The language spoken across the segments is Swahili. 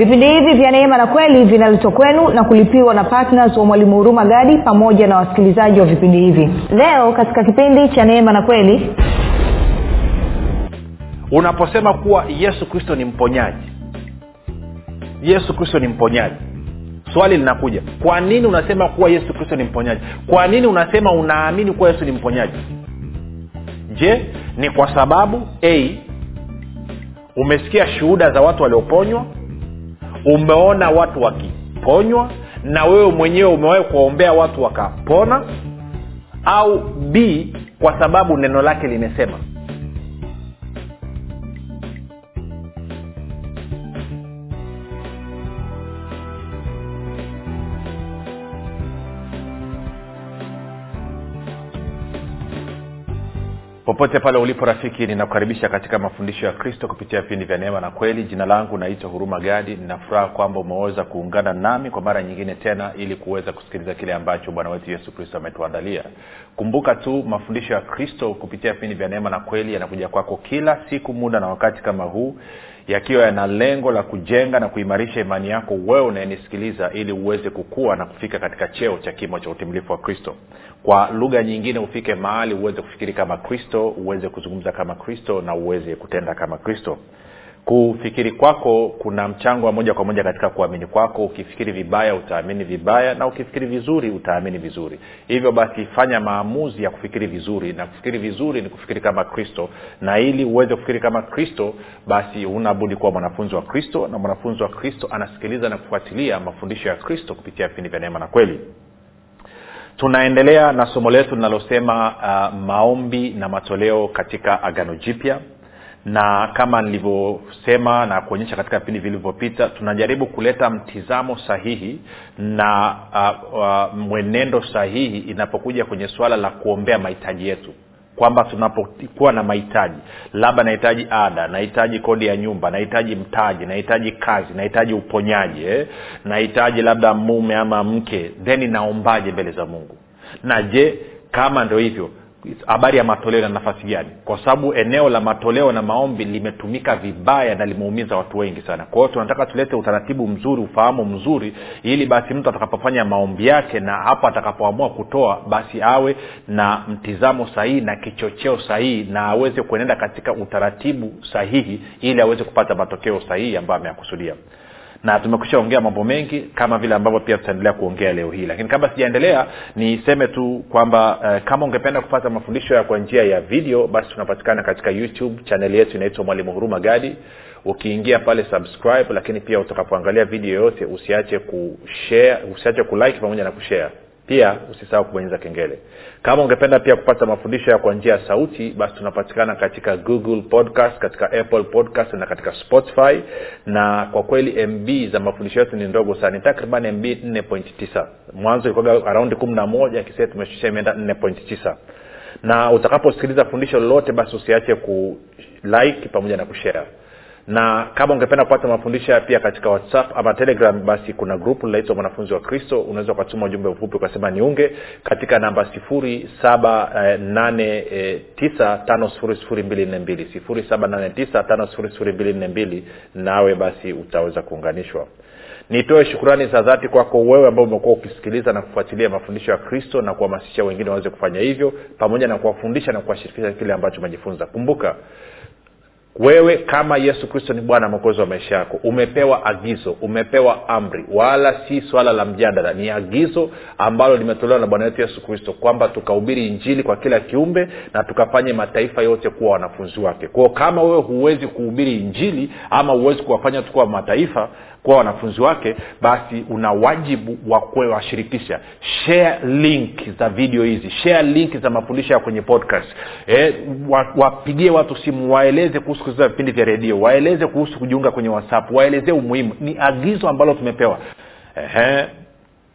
vipindi hivi vya neema na kweli vinaletwa kwenu na kulipiwa na ptns wa mwalimu huruma gadi pamoja na wasikilizaji wa vipindi hivi. Leo katika kipindi cha neema na kweli unaposema kuwa yesu kristo ni mponyaji. Yesu kristo ni mponyaji. Swali linakuja kwa nini unasema kuwa yesu kristo ni mponyaji? Kwa nini unasema unaamini kuwa yesu ni mponyaji? Je ni kwa sababu a umesikia shuhuda za watu walioponywa umeona watu wakiponywa na wewe mwenyewe umewahi kuwaombea watu wakapona? Au b kwa sababu neno lake limesema popote pale ulipo rafiki ninakukaribisha katika mafundisho ya kristo kupitia vipindi vya neema na kweli. Jina langu naitwa huruma gadi. Ninafuraha kwamba umeweza kuungana nami kwa mara nyingine tena ili kuweza kusikiliza kile ambacho bwana wetu yesu kristo ametuandalia. Kumbuka tu mafundisho ya kristo kupitia vipindi vya neema na kweli yanakuja kwako kila siku muda na wakati kama huu yakiwa yana lengo la kujenga na kuimarisha imani yako wewe unayenisikiliza ili uweze kukua na kufika katika cheo cha kimo cha utimilifu wa kristo. Kwa lugha nyingine ufike mahali uweze kufikiri kama kristo uweze kuzungumza kama kristo na uweze kutenda kama kristo kufikiri kwako kuna mchango wa moja kwa moja katika kuamini kwako. Ukifikiri vibaya utaamini vibaya na ukifikiri vizuri utaamini vizuri. Hivyo basi fanya maamuzi ya kufikiri vizuri na kufikiri vizuri ni kufikiri kama kristo. Na ili uweze kufikiri kama kristo basi unabudi kuwa mwanafunzi wa kristo na mwanafunzi wa kristo anasikiliza na kufuatilia mafundisho ya kristo kupitia vipindi vya neema na kweli. Tunaendelea na somo letu linalosema uh, maombi na matoleo katika agano jipya na kama nilivyosema na kuonyesha katika vipindi vilivyopita tunajaribu kuleta mtizamo sahihi na uh, uh, mwenendo sahihi inapokuja kwenye suala la kuombea mahitaji yetu kwamba tunapokuwa na mahitaji labda nahitaji ada nahitaji kodi ya nyumba nahitaji mtaji nahitaji kazi nahitaji uponyaji eh? nahitaji labda mume ama mke then naombaje mbele za mungu na je kama ndo hivyo habari ya matoleo na nafasi gani? Kwa sababu eneo la matoleo na maombi limetumika vibaya na limeumiza watu wengi sana. Kwa hiyo tunataka tulete utaratibu mzuri ufahamu mzuri ili basi mtu atakapofanya maombi yake na hapo atakapoamua kutoa basi awe na mtizamo sahihi na kichocheo sahihi na aweze kuenenda katika utaratibu sahihi ili aweze kupata matokeo sahihi ambayo ameyakusudia na tumekusha ongea mambo mengi kama vile ambavyo pia tutaendelea kuongea leo hii. Lakini kabla sijaendelea niseme tu kwamba eh, kama ungependa kupata mafundisho ya kwa njia ya video basi tunapatikana katika youtube chaneli yetu inaitwa mwalimu huruma gadi. Ukiingia pale subscribe lakini pia utakapoangalia video yoyote usiache kushare usiache kulike pamoja na kushare pia usisahau kubonyeza kengele kama ungependa pia kupata mafundisho ya kwa njia ya sauti basi tunapatikana katika google podcast katika apple podcast na katika spotify. Na kwa kweli mb za mafundisho yetu ni ndogo sana. Ni takriban mb 4.9 mwanzo ilikuwa araundi kumi na moja kisia tumeshusha imeenda 4.9 na utakaposikiliza fundisho lolote basi usiache kulike pamoja na kushare na kama ungependa kupata mafundisho pia katika whatsapp ama telegram basi kuna grupu linaitwa mwanafunzi wa kristo. Unaweza ukatuma ujumbe mfupi ukasema niunge katika namba sifuri saba nane tisa tano sifuri sifuri mbili nne mbili. Sifuri saba nane tisa tano sifuri sifuri mbili nne mbili. Nawe basi utaweza kuunganishwa. Nitoe shukurani za dhati kwako wewe ambao umekuwa ukisikiliza na kufuatilia mafundisho ya kristo na kuhamasisha wengine waweze kufanya hivyo pamoja na kuwafundisha na kuwashirikisha kile ambacho umejifunza. Kumbuka wewe kama yesu kristo ni bwana mwokozi wa maisha yako umepewa agizo umepewa amri wala si swala la mjadala. Ni agizo ambalo limetolewa na bwana wetu yesu kristo kwamba tukahubiri injili kwa kila kiumbe na tukafanye mataifa yote kuwa wanafunzi wake. Kwao kama wewe huwezi kuhubiri injili ama huwezi kuwafanya tukuwa mataifa kuwa wanafunzi wake basi una wajibu wa kuwashirikisha. Share link za video hizi share link za mafundisho ya kwenye podcast. E, wapigie watu simu waeleze kuhusu kusikiza vipindi vya redio waeleze kuhusu kujiunga kwenye whatsapp waelezee umuhimu. Ni agizo ambalo tumepewa. Ehe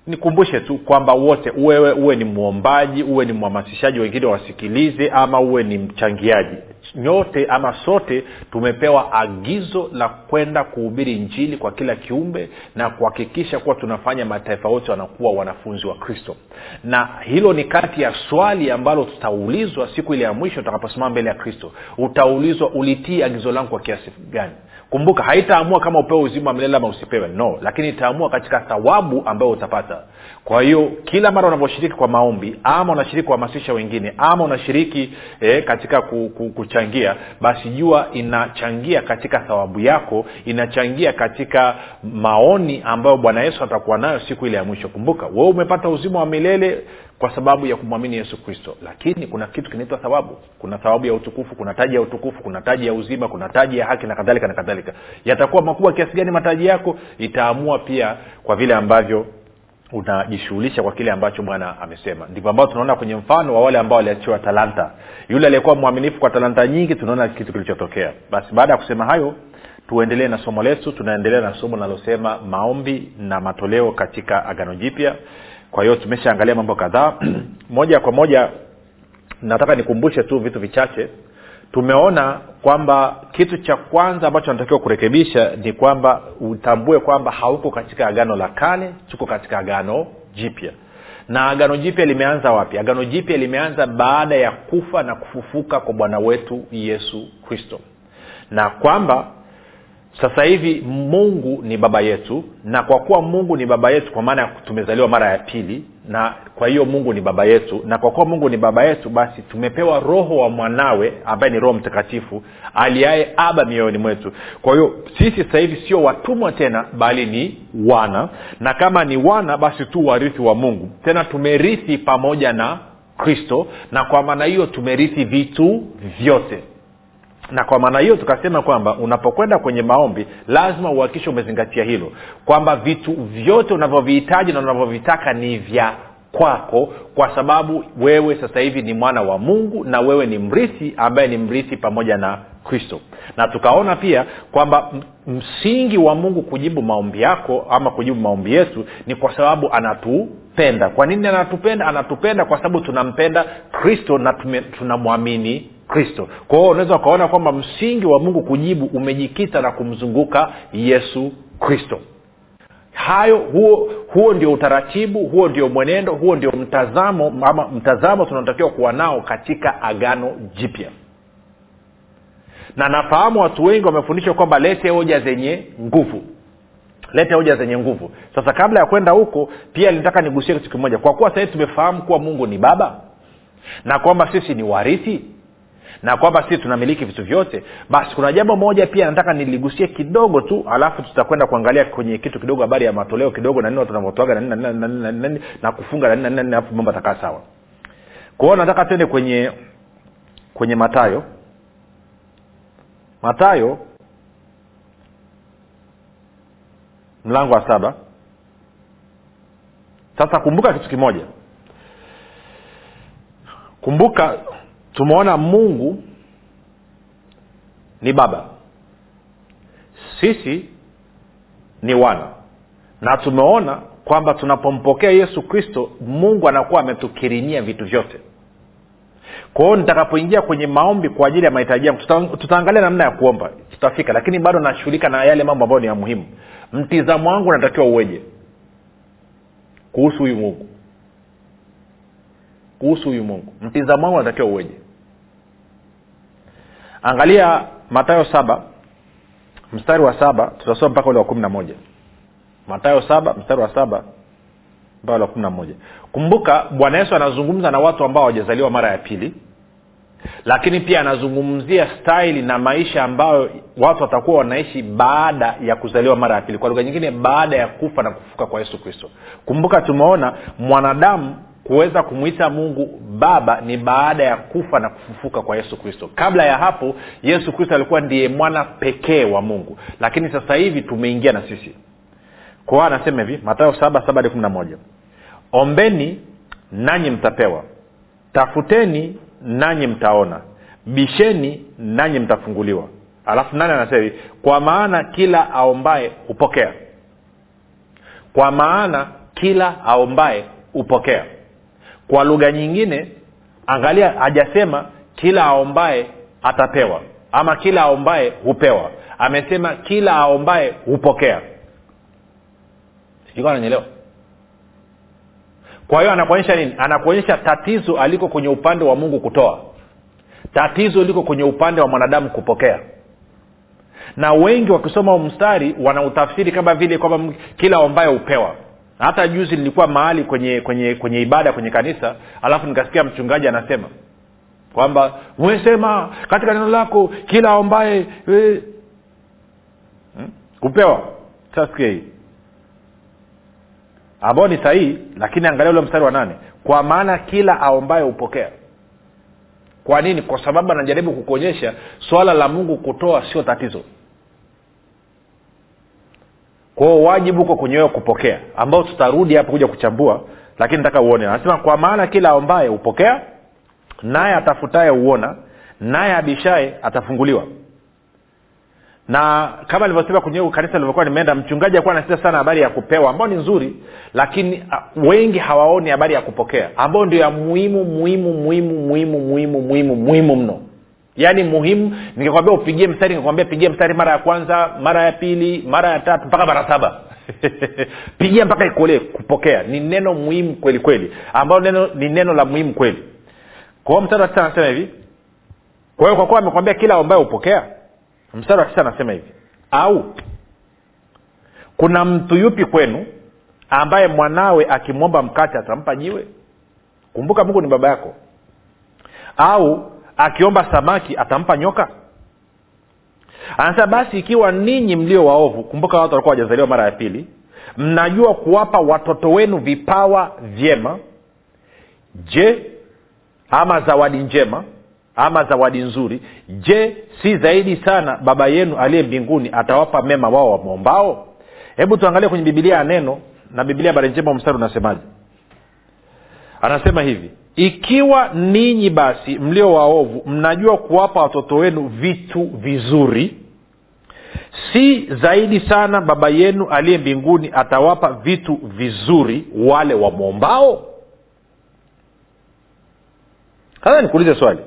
nikumbushe tu kwamba wote wewe uwe ni mwombaji uwe ni mhamasishaji wengine wasikilize ama uwe ni mchangiaji. Nyote ama sote tumepewa agizo la kwenda kuhubiri njili kwa kila kiumbe na kuhakikisha kuwa tunafanya mataifa wote wanakuwa wanafunzi wa kristo. Na hilo ni kati ya swali ambalo tutaulizwa siku ile ya mwisho utakaposimama mbele ya kristo. Utaulizwa ulitii agizo langu kwa kiasi gani kumbuka haitaamua kama upewe uzima wa milele ama usipewe. No lakini itaamua katika thawabu ambayo utapata. Kwa hiyo kila mara unavyoshiriki kwa maombi ama unashiriki kuhamasisha wengine ama unashiriki eh, katika ku, ku, kuchangia basi jua inachangia katika thawabu yako inachangia katika maoni ambayo bwana yesu atakuwa nayo siku ile ya mwisho. Kumbuka wewe umepata uzima wa milele kwa sababu ya kumwamini yesu kristo. Lakini kuna kitu kinaitwa thawabu. Kuna thawabu ya utukufu kuna taji ya utukufu kuna taji ya uzima kuna taji ya haki na kadhalika na kadhalika. Yatakuwa makubwa kiasi gani mataji yako itaamua pia kwa vile ambavyo unajishughulisha kwa kile ambacho bwana amesema. Ndivyo ambao tunaona kwenye mfano wa wale ambao waliachiwa talanta. Yule aliyekuwa mwaminifu kwa talanta nyingi tunaona kitu kilichotokea. Basi baada ya kusema hayo tuendelee na somo letu. Tunaendelea na somo linalosema maombi na matoleo katika agano jipya kwa hiyo tumeshaangalia mambo kadhaa. Moja kwa moja nataka nikumbushe tu vitu vichache. Tumeona kwamba kitu cha kwanza ambacho anatakiwa kurekebisha ni kwamba utambue kwamba hauko katika agano la kale tuko katika agano jipya. Na agano jipya limeanza wapi? Agano jipya limeanza baada ya kufa na kufufuka kwa bwana wetu yesu kristo. Na kwamba sasa hivi mungu ni baba yetu na kwa kuwa mungu ni baba yetu kwa maana ya tumezaliwa mara ya pili na kwa hiyo mungu ni baba yetu na kwa kuwa mungu ni baba yetu basi tumepewa roho wa mwanawe ambaye ni roho mtakatifu aliaye aba mioyoni mwetu. Kwa hiyo sisi sasa hivi sio watumwa tena bali ni wana. Na kama ni wana basi tu warithi wa mungu. Tena tumerithi pamoja na kristo na kwa maana hiyo tumerithi vitu vyote na kwa maana hiyo tukasema kwamba unapokwenda kwenye maombi lazima uhakikishe umezingatia hilo. Kwamba vitu vyote unavyovihitaji na unavyovitaka ni vya kwako kwa sababu wewe sasa hivi ni mwana wa mungu na wewe ni mrithi ambaye ni mrithi pamoja na kristo. Na tukaona pia kwamba msingi wa mungu kujibu maombi yako ama kujibu maombi yetu ni kwa sababu anatupenda. Kwa nini anatupenda? Anatupenda kwa sababu tunampenda kristo na tunamwamini kristo. Kwa hiyo unaweza ukaona kwamba msingi wa mungu kujibu umejikita na kumzunguka yesu kristo. Hayo huo huo ndio utaratibu huo ndio mwenendo huo ndio mtazamo ama mtazamo tunaotakiwa kuwa nao katika agano jipya. Na nafahamu watu wengi wamefundishwa kwamba lete hoja zenye nguvu. Lete hoja zenye nguvu. Sasa kabla ya kwenda huko pia nitaka nigusie kitu kimoja. Kwa kuwa sahii tumefahamu kuwa mungu ni baba na kwamba sisi ni warithi na kwamba sisi tunamiliki vitu vyote basi kuna jambo moja pia nataka niligusie kidogo tu alafu tutakwenda kuangalia kwenye kitu kidogo habari ya matoleo kidogo na watu wanavyotoaga na na kufunga na nini mambo atakaa sawa. Kwa hiyo nataka tuende kwenye kwenye matayo matayo mlango wa saba. Sasa kumbuka kitu kimoja. Kumbuka tumeona mungu ni baba. Sisi ni wana. Na tumeona kwamba tunapompokea yesu kristo mungu anakuwa ametukirimia vitu vyote. Kwahio nitakapoingia kwenye maombi kwa ajili ya mahitaji yangu tuta, tutaangalia namna ya kuomba. Tutafika lakini bado nashughulika na yale mambo ambayo ni ya muhimu. Mtizamo wangu unatakiwa uweje? Kuhusu huyu mungu. Kuhusu huyu mungu. Mtizamo wangu unatakiwa uweje angalia matayo saba mstari wa saba tutasoma mpaka ule wa kumi na moja. Matayo saba mstari wa saba mpaka ule wa kumi na moja. Kumbuka bwana yesu anazungumza na watu ambao hawajazaliwa mara ya pili lakini pia anazungumzia staili na maisha ambayo watu watakuwa wanaishi baada ya kuzaliwa mara ya pili. Kwa lugha nyingine baada ya kufa na kufuka kwa yesu kristo. Kumbuka tumeona mwanadamu kuweza kumwita mungu baba ni baada ya kufa na kufufuka kwa yesu kristo. Kabla ya hapo yesu kristo alikuwa ndiye mwana pekee wa mungu. Lakini sasa hivi tumeingia na sisi. Kwa anasema hivi matayo saba saba hadi kumi na moja. Ombeni nanyi mtapewa. Tafuteni nanyi mtaona. Bisheni nanyi mtafunguliwa. Alafu nani anasema hivi? Kwa maana kila aombaye hupokea. Kwa maana kila aombaye hupokea kwa lugha nyingine angalia hajasema kila aombaye atapewa ama kila aombaye hupewa. Amesema kila aombaye hupokea. Sijui ananyelewa kwa hiyo anakuonyesha nini? Anakuonyesha tatizo aliko kwenye upande wa mungu kutoa. Tatizo liko kwenye upande wa mwanadamu kupokea. Na wengi wakisoma mstari wanautafsiri kama vile kwamba kila ombaye hupewa hata juzi nilikuwa mahali kwenye kwenye kwenye ibada kwenye kanisa alafu nikasikia mchungaji anasema kwamba umesema katika neno lako kila ambaye hupewa hmm? kupewa sasikia hii. Ambao ni sahihi lakini angalia ule mstari wa nane. Kwa maana kila aombaye hupokea. Kwa nini? Kwa sababu anajaribu kukuonyesha swala la mungu kutoa sio tatizo kwao wajibu huko kwenye wewe kupokea. Ambao tutarudi hapo kuja kuchambua lakini nataka uone. Anasema kwa maana kila aombaye hupokea naye atafutaye huona naye abishaye atafunguliwa. Na kama alivyosema kwenye kanisa lilivyokuwa nimeenda mchungaji akuwa anasita sana habari ya kupewa ambao ni nzuri lakini uh, wengi hawaoni habari ya kupokea ambao ndio ya muhimu muhimu muhimu muhimu muhimu muhimu muhimu mno yaani muhimu ningekwambia upigie mstari ningekwambia pigie mstari mara ya kwanza mara ya pili mara ya tatu mpaka mara saba. Pigia mpaka ikolee kupokea. Ni neno muhimu kweli kweli. Ambalo neno ni neno la muhimu kweli. Kwao mstari wa tisa anasema hivi. Kwa hiyo kwa kuwa amekwambia kila ambaye hupokea mstari wa tisa anasema hivi. Au kuna mtu yupi kwenu ambaye mwanawe akimwomba mkate atampa jiwe? Kumbuka mungu ni baba yako. Au akiomba samaki atampa nyoka? Anasema basi ikiwa ninyi mlio waovu kumbuka watu walikuwa wajazaliwa mara ya pili mnajua kuwapa watoto wenu vipawa vyema? Je ama zawadi njema ama zawadi nzuri? Je si zaidi sana baba yenu aliye mbinguni atawapa mema wao wamwombao hebu tuangalie kwenye bibilia ya neno na bibilia habari njema mstari unasemaje? Anasema hivi ikiwa ninyi basi mlio waovu mnajua kuwapa watoto wenu vitu vizuri si zaidi sana baba yenu aliye mbinguni atawapa vitu vizuri wale wamwombao? Sasa nikuulize swali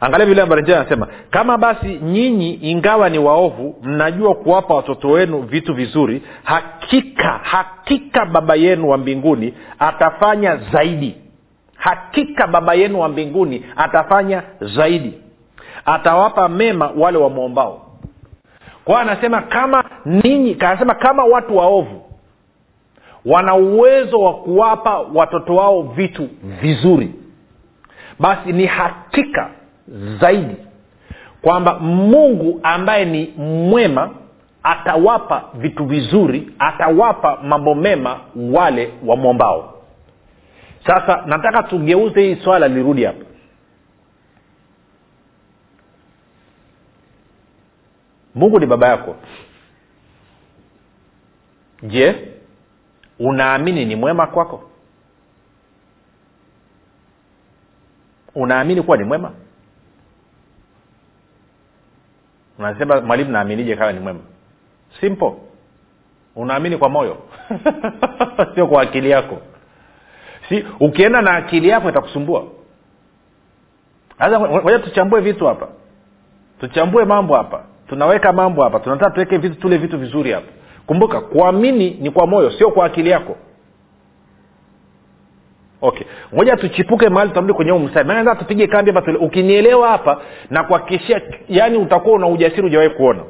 angalia vile habari njema anasema kama basi nyinyi ingawa ni waovu mnajua kuwapa watoto wenu vitu vizuri hakika hakika baba yenu wa mbinguni atafanya zaidi. Hakika baba yenu wa mbinguni atafanya zaidi. Atawapa mema wale wamwombao. Kwao anasema kama ninyi anasema kama watu waovu wana uwezo wa kuwapa watoto wao vitu vizuri basi ni hakika zaidi kwamba mungu ambaye ni mwema atawapa vitu vizuri atawapa mambo mema wale wamwombao. Sasa nataka tugeuze hii swala lirudi hapa. Mungu ni baba yako. Je unaamini ni mwema kwako? Unaamini kuwa ni mwema unasema mwalimu naaminije kawa ni mwema? Simple. Unaamini kwa moyo. Sio kwa akili yako. Si ukienda na akili yako itakusumbua. Sasa tuchambue vitu hapa. Tuchambue mambo hapa. Tunaweka mambo hapa. Tunataka tuweke vitu tule vitu vizuri hapa. Kumbuka kuamini ni kwa moyo sio kwa akili yako okay. Ngoja tuchipuke mahali tutarudi kwenye huu mstari. Maana tupige kambi hapa ukinielewa hapa na kuhakikishia yani utakuwa una ujasiri hujawahi kuona.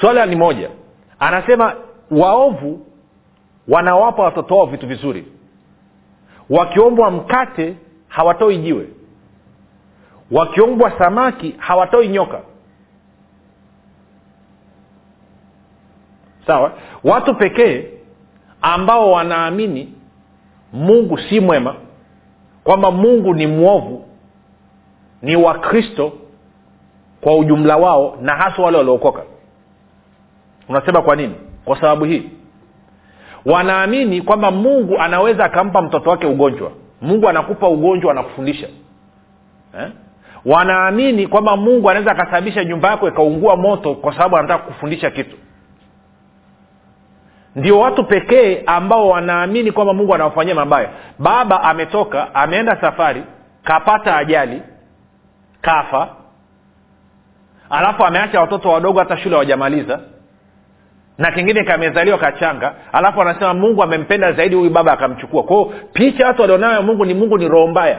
Swala ni moja. Anasema waovu wanawapa watoto wao vitu vizuri. Wakiombwa mkate hawatoi jiwe. Wakiombwa samaki hawatoi nyoka. Sawa? Watu pekee ambao wanaamini mungu si mwema kwamba mungu ni mwovu ni wakristo kwa ujumla wao na hasa wale waliookoka. Unasema kwa nini? Kwa sababu hii. Wanaamini kwamba mungu anaweza akampa mtoto wake ugonjwa. Mungu anakupa ugonjwa anakufundisha eh? wanaamini kwamba mungu anaweza akasababisha nyumba yako ikaungua moto kwa sababu anataka kufundisha kitu ndio watu pekee ambao wanaamini kwamba mungu anawafanyia mabaya. Baba ametoka ameenda safari kapata ajali kafa. Alafu ameacha watoto wadogo hata shule hawajamaliza. Na kingine kamezaliwa kachanga. Alafu anasema mungu amempenda zaidi huyu baba akamchukua. Kwao picha watu walionayo ya mungu ni mungu ni roho mbaya.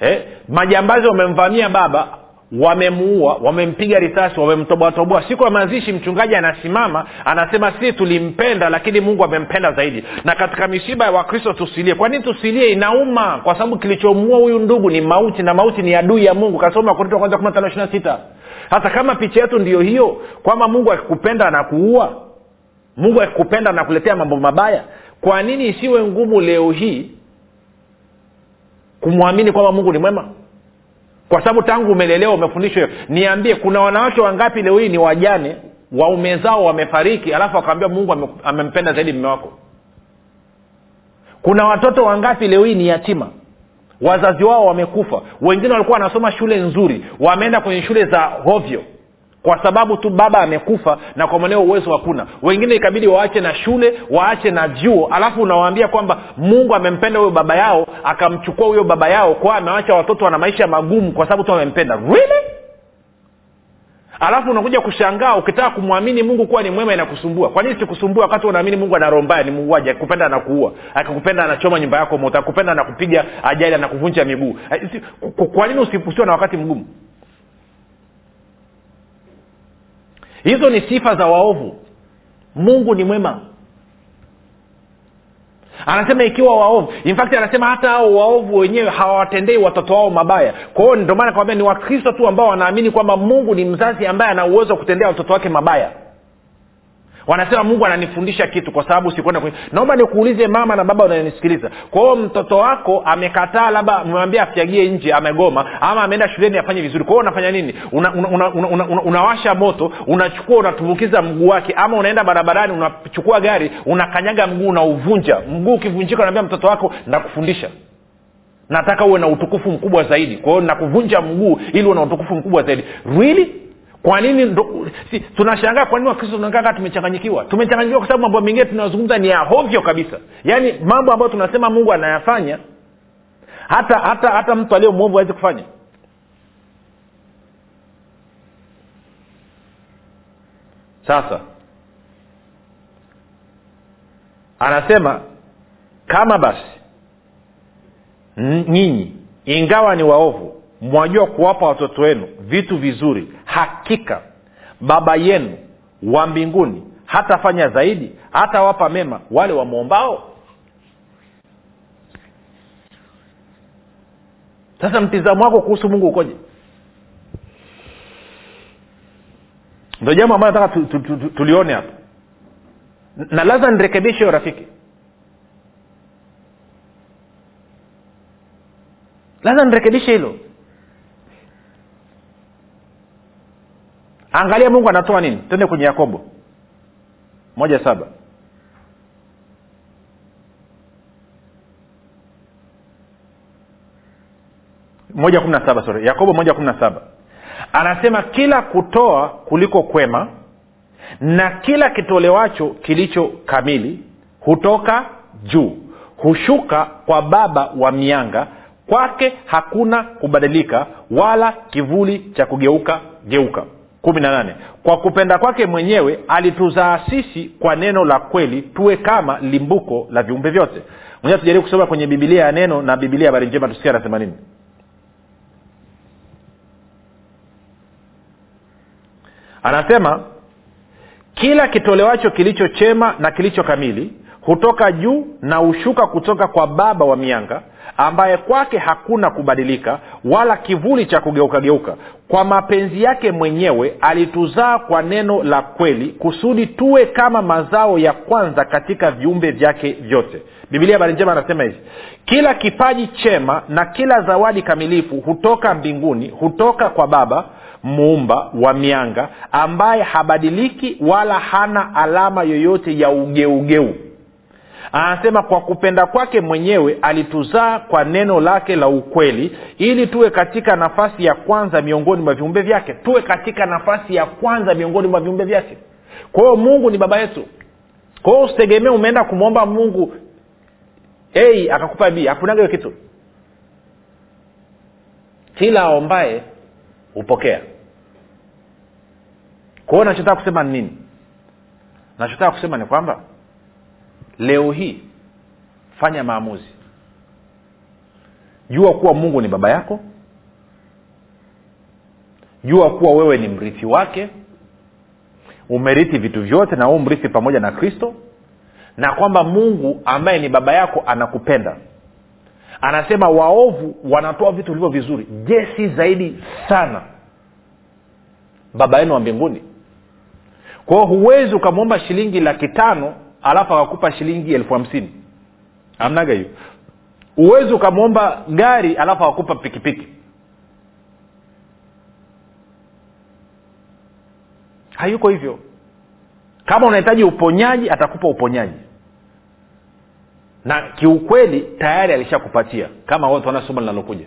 Eh? majambazi wamemvamia baba wamemuua wamempiga risasi wamemtoboatoboa siku ya mazishi mchungaji anasimama anasema si tulimpenda lakini mungu amempenda zaidi. Na katika misiba ya wakristo tusilie. Kwa nini tusilie? Inauma kwa sababu kilichomuua huyu ndugu ni mauti na mauti ni adui ya mungu. Kasoma korinto kwanza kumi tano ishirina sita. Hasa kama picha yetu ndiyo hiyo kwamba mungu akikupenda anakuua mungu akikupenda anakuletea mambo mabaya kwa nini isiwe ngumu leo hii kumwamini kwamba mungu ni mwema kwa sababu tangu umelelewa umefundishwa hiyo. Niambie kuna wanawake wangapi leo hii ni wajane? Waume zao wamefariki alafu akawambia mungu amempenda zaidi mme wako. Kuna watoto wangapi leo hii ni yatima? Wazazi wao wamekufa. Wengine walikuwa wanasoma shule nzuri wameenda kwenye shule za hovyo kwa sababu tu baba amekufa na kwa mweneo uwezo hakuna. Wengine ikabidi waache na shule waache na vyuo. Alafu unawaambia kwamba mungu amempenda huyo baba yao akamchukua huyo baba yao kwa amewacha watoto wana maisha magumu kwa sababu tu amempenda. Really? Alafu unakuja kushangaa ukitaka kumwamini mungu kuwa ni mwema inakusumbua. Kwa nini sikusumbua wakati unaamini mungu anarombaya ni muuaji akikupenda anakuua. Akikupenda anachoma nyumba yako moto akikupenda anakupiga ajali anakuvunja miguu. Kwa nini usipusiwa na wakati mgumu hizo ni sifa za waovu. Mungu ni mwema. Anasema ikiwa waovu in fact anasema hata hao waovu wenyewe hawawatendei watoto wao mabaya. Kwa hiyo ndio maana kawambia ni wakristo tu ambao wanaamini kwamba mungu ni mzazi ambaye ana uwezo wa kutendea watoto wake mabaya wanasema mungu ananifundisha kitu kwa sababu sikwenda kwenye naomba nikuulize mama na baba unanisikiliza kwa hiyo mtoto wako amekataa labda umemwambia afyagie nje amegoma ama ameenda shuleni afanye vizuri. Kwa hiyo unafanya nini? Unawasha una, una, una, una, una moto unachukua unatumbukiza mguu wake ama unaenda barabarani unachukua gari unakanyaga mguu unauvunja. Mguu ukivunjika unaambia mtoto wako nakufundisha. Nataka uwe na utukufu mkubwa zaidi. Kwa hiyo nakuvunja mguu ili uwe na utukufu mkubwa zaidi. Really kwa nini ndo, si, tunashangaa kwa nini wakristo tunakaa tumechanganyikiwa? Tumechanganyikiwa kwa sababu mambo mengine tunayozungumza ni ya hovyo kabisa. Yaani mambo ambayo tunasema mungu anayafanya hata hata hata mtu aliye mwovu awezi kufanya. Sasa anasema kama basi nyinyi ingawa ni waovu mwajua kuwapa watoto wenu vitu vizuri hakika baba yenu wa mbinguni hatafanya zaidi hata wapa mema wale wamwombao? Sasa mtizamo wako kuhusu mungu ukoje? Ndo jambo ambayo nataka tu, tu, tu, tu, tulione hapa. Na lazima nirekebishe hiyo rafiki. Lazima nirekebishe hilo angalia mungu anatoa nini. Twende kwenye yakobo. Moja saba. Moja kumi na saba sorry. Yakobo moja kumi na saba. Anasema kila kutoa kuliko kwema na kila kitolewacho kilicho kamili hutoka juu. Hushuka kwa baba wa mianga. Kwake hakuna kubadilika wala kivuli cha kugeuka geuka kumi na nane. Kwa kupenda kwake mwenyewe alituzaa sisi kwa neno la kweli tuwe kama limbuko la viumbe vyote. Mwenyewe tujaribu kusoma kwenye bibilia ya neno na bibilia habari njema tusikia anasema nini. Anasema kila kitolewacho kilicho chema na kilicho kamili hutoka juu na hushuka kutoka kwa baba wa mianga ambaye kwake hakuna kubadilika wala kivuli cha kugeukageuka kwa mapenzi yake mwenyewe alituzaa kwa neno la kweli kusudi tuwe kama mazao ya kwanza katika viumbe vyake vyote. Bibilia habari njema anasema hivi kila kipaji chema na kila zawadi kamilifu hutoka mbinguni hutoka kwa baba muumba wa mianga ambaye habadiliki wala hana alama yoyote ya ugeugeu anasema kwa kupenda kwake mwenyewe alituzaa kwa neno lake la ukweli ili tuwe katika nafasi ya kwanza miongoni mwa viumbe vyake. Tuwe katika nafasi ya kwanza miongoni mwa viumbe vyake. Kwa hiyo mungu ni baba yetu. Kwa hiyo usitegemee umeenda kumwomba mungu a akakupa b hakunaga hiyo kitu. Kila aombaye hupokea. Kwa hiyo nachotaka kusema ni nini? Nachotaka kusema ni kwamba leo hii fanya maamuzi. Jua kuwa mungu ni baba yako. Jua kuwa wewe ni mrithi wake. Umerithi vitu vyote na huu mrithi pamoja na kristo. Na kwamba mungu ambaye ni baba yako anakupenda. Anasema waovu wanatoa vitu vilivyo vizuri. Je si zaidi sana? Baba yenu wa mbinguni. Kwao huwezi ukamwomba shilingi laki tano alafu akakupa shilingi elfu hamsini. Amnaga hiyo? Huwezi ukamwomba gari alafu akakupa pikipiki. Hayuko hivyo. Kama unahitaji uponyaji atakupa uponyaji. Na kiukweli tayari alishakupatia kama watu wanasoma linalokuja.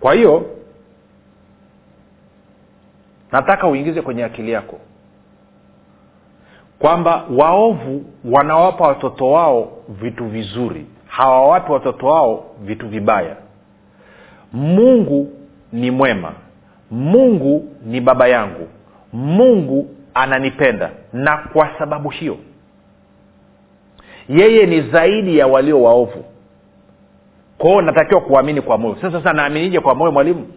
Kwa hiyo nataka uingize kwenye akili yako kwamba waovu wanawapa watoto wao vitu vizuri. Hawawapi watoto wao vitu vibaya. Mungu ni mwema. Mungu ni baba yangu. Mungu ananipenda. Na kwa sababu hiyo yeye ni zaidi ya walio waovu. Kwao natakiwa kuamini kwa moyo. Sasa sasa naaminije kwa moyo mwalimu?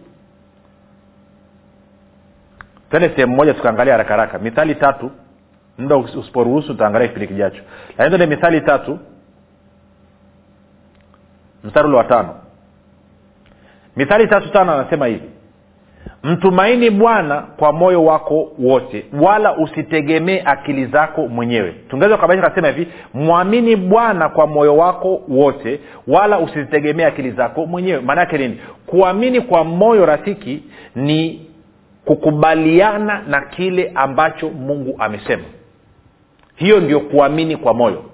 Tende sehemu moja tukaangalia haraka haraka. Mithali tatu muda usiporuhusu utaangalia kipindi kijacho. Lakini twende mithali tatu mstari ule wa tano. Mithali tatu tano anasema hivi. Mtumaini bwana kwa moyo wako wote wala usitegemee akili zako mwenyewe. Tungeweza kukabaisha kasema hivi mwamini bwana kwa moyo wako wote wala usizitegemee akili zako mwenyewe. Maana yake nini? Kuamini kwa moyo rafiki ni kukubaliana na kile ambacho mungu amesema hiyo ndio kuamini kwa moyo.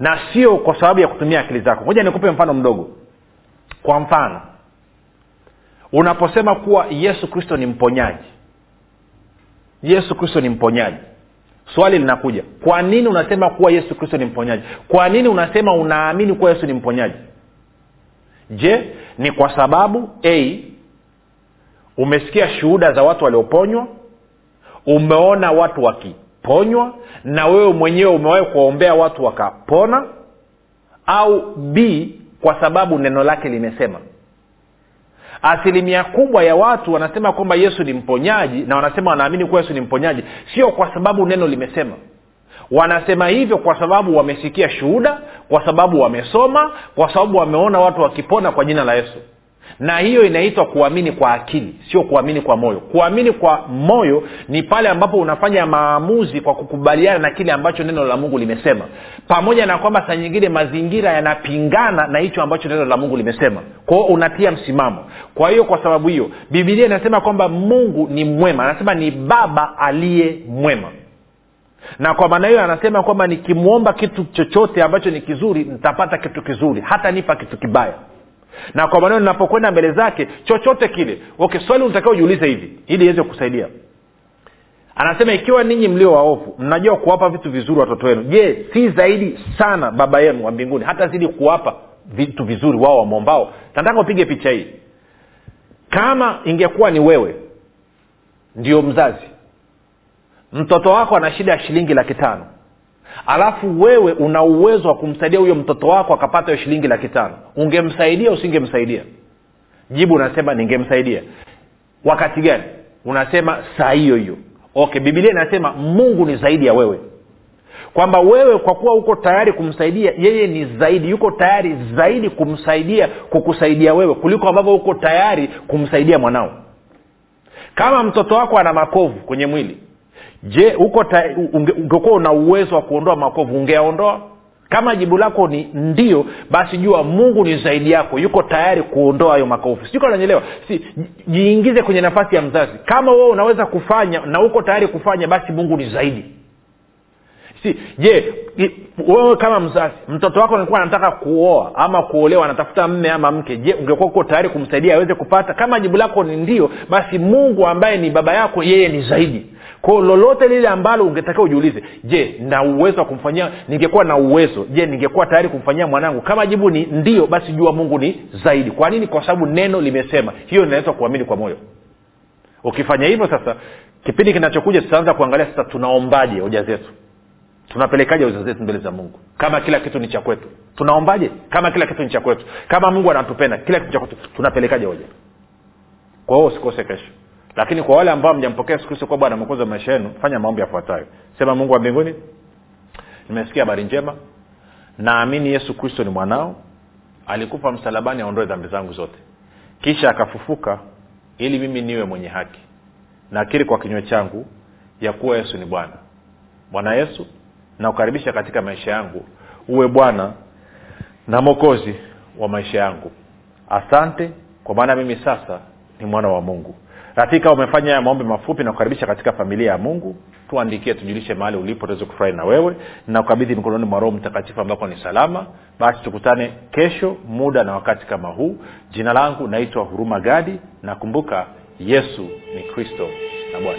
Na sio kwa sababu ya kutumia akili zako. Moja nikupe mfano mdogo. Kwa mfano unaposema kuwa yesu kristo ni mponyaji. Yesu kristo ni mponyaji. Swali linakuja kwa nini unasema kuwa yesu kristo ni mponyaji? Kwa nini unasema unaamini kuwa yesu ni mponyaji? Je ni kwa sababu a umesikia shuhuda za watu walioponywa? Umeona watu wakiponywa na wewe mwenyewe umewahi kuwaombea watu wakapona au b kwa sababu neno lake limesema. Asilimia kubwa ya watu wanasema kwamba yesu ni mponyaji na wanasema wanaamini kuwa yesu ni mponyaji sio kwa sababu neno limesema. Wanasema hivyo kwa sababu wamesikia shuhuda kwa sababu wamesoma kwa sababu wameona watu wakipona kwa jina la yesu na hiyo inaitwa kuamini kwa akili sio kuamini kwa moyo. Kuamini kwa moyo ni pale ambapo unafanya maamuzi kwa kukubaliana na kile ambacho neno la mungu limesema. Pamoja na kwamba saa nyingine mazingira yanapingana na hicho ambacho neno la mungu limesema. Kwao unatia msimamo. Kwa hiyo kwa sababu hiyo bibilia inasema kwamba mungu ni mwema. Anasema ni baba aliye mwema. Na kwa maana hiyo anasema kwamba nikimwomba kitu chochote ambacho ni kizuri nitapata kitu kizuri hata nipa kitu kibaya na kwa maneno ninapokwenda mbele zake chochote kile. Okay swali unatakiwa ujiulize hivi ili iweze kusaidia. Anasema ikiwa ninyi mlio waovu mnajua kuwapa vitu vizuri watoto wenu. Je si zaidi sana baba yenu wa mbinguni hata zidi kuwapa vitu vizuri wao wamwombao nataka upige picha hii. Kama ingekuwa ni wewe ndio mzazi mtoto wako ana shida ya shilingi laki tano alafu wewe una uwezo wa kumsaidia huyo mtoto wako akapata hiyo shilingi laki tano. Ungemsaidia usingemsaidia? Jibu unasema ningemsaidia. Wakati gani? Unasema saa hiyo hiyo. Okay bibilia inasema mungu ni zaidi ya wewe. Kwamba wewe kwa kuwa uko tayari kumsaidia yeye ni zaidi yuko tayari zaidi kumsaidia kukusaidia wewe kuliko ambavyo uko tayari kumsaidia mwanao. Kama mtoto wako ana makovu kwenye mwili je uko ungekuwa una uwezo wa kuondoa makovu ungeaondoa kama jibu lako ni ndio basi jua mungu ni zaidi yako yuko tayari kuondoa hayo makovu. Sijui nanyelewa si jiingize kwenye nafasi ya mzazi. Kama wewe unaweza kufanya na uko tayari kufanya basi mungu ni zaidi si je wewe kama mzazi mtoto wako alikuwa anataka kuoa ama kuolewa anatafuta mme ama mke je ungekuwa uko tayari kumsaidia aweze kupata? Kama jibu lako ni ndio basi mungu ambaye ni baba yako yeye ni zaidi. Kwao lolote lile ambalo ungetakiwa ujiulize je na uwezo wa kumfanyia ningekuwa na uwezo je ningekuwa tayari kumfanyia mwanangu? Kama jibu ni ndio basi jua mungu ni zaidi. Kwa nini? Kwa sababu neno limesema. Hiyo inaweza kuamini kwa moyo. Ukifanya hivyo sasa kipindi kinachokuja tutaanza kuangalia sasa tunaombaje hoja zetu tunapelekaje hoja zetu mbele za mungu? Kama kila kitu ni cha kwetu. Tunaombaje? Kama kila kitu ni cha kwetu. Kama mungu anatupenda kila kitu cha kwetu. Tunapelekaje hoja kwa hiyo usikose kesho. Lakini kwa wale ambao mjampokea siku kristo kuwa bwana mwokozi maisha yenu fanya maombi yafuatayo. Sema mungu wa mbinguni nimesikia habari njema. Naamini yesu kristo ni mwanao. Alikufa msalabani aondoe dhambi zangu zote. Kisha akafufuka ili mimi niwe mwenye haki. Nakiri kwa kinywa changu ya kuwa yesu ni bwana. Bwana yesu nakukaribisha katika maisha yangu uwe bwana na mwokozi wa maisha yangu. Asante kwa maana mimi sasa ni mwana wa mungu. Rafika umefanya haya maombi mafupi na kukaribisha katika familia ya mungu. Tuandikie tujulishe mahali ulipo tuweze kufurahi na wewe na kukabidhi mikononi mwa roho mtakatifu ambako ni salama. Basi tukutane kesho muda na wakati kama huu. Jina langu naitwa huruma gadi. Na kumbuka yesu ni kristo na bwana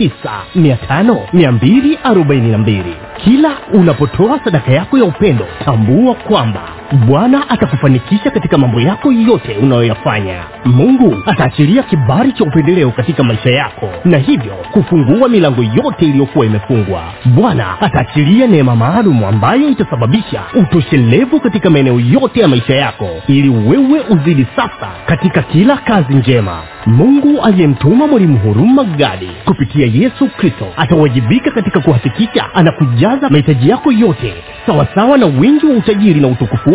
7895242 kila unapotoa sadaka yako ya upendo tambua kwamba bwana atakufanikisha katika mambo yako yote unayoyafanya. Mungu ataachilia kibari cha upendeleo katika maisha yako na hivyo kufungua milango yote iliyokuwa imefungwa. Bwana ataachilia neema maalum ambayo itasababisha utoshelevu katika maeneo yote ya maisha yako ili wewe uzidi sasa katika kila kazi njema. Mungu aliyemtuma mwalimu huruma gadi kupitia yesu kristo atawajibika katika kuhakikisha anakujaza mahitaji yako yote sawasawa na wingi wa utajiri na utukufu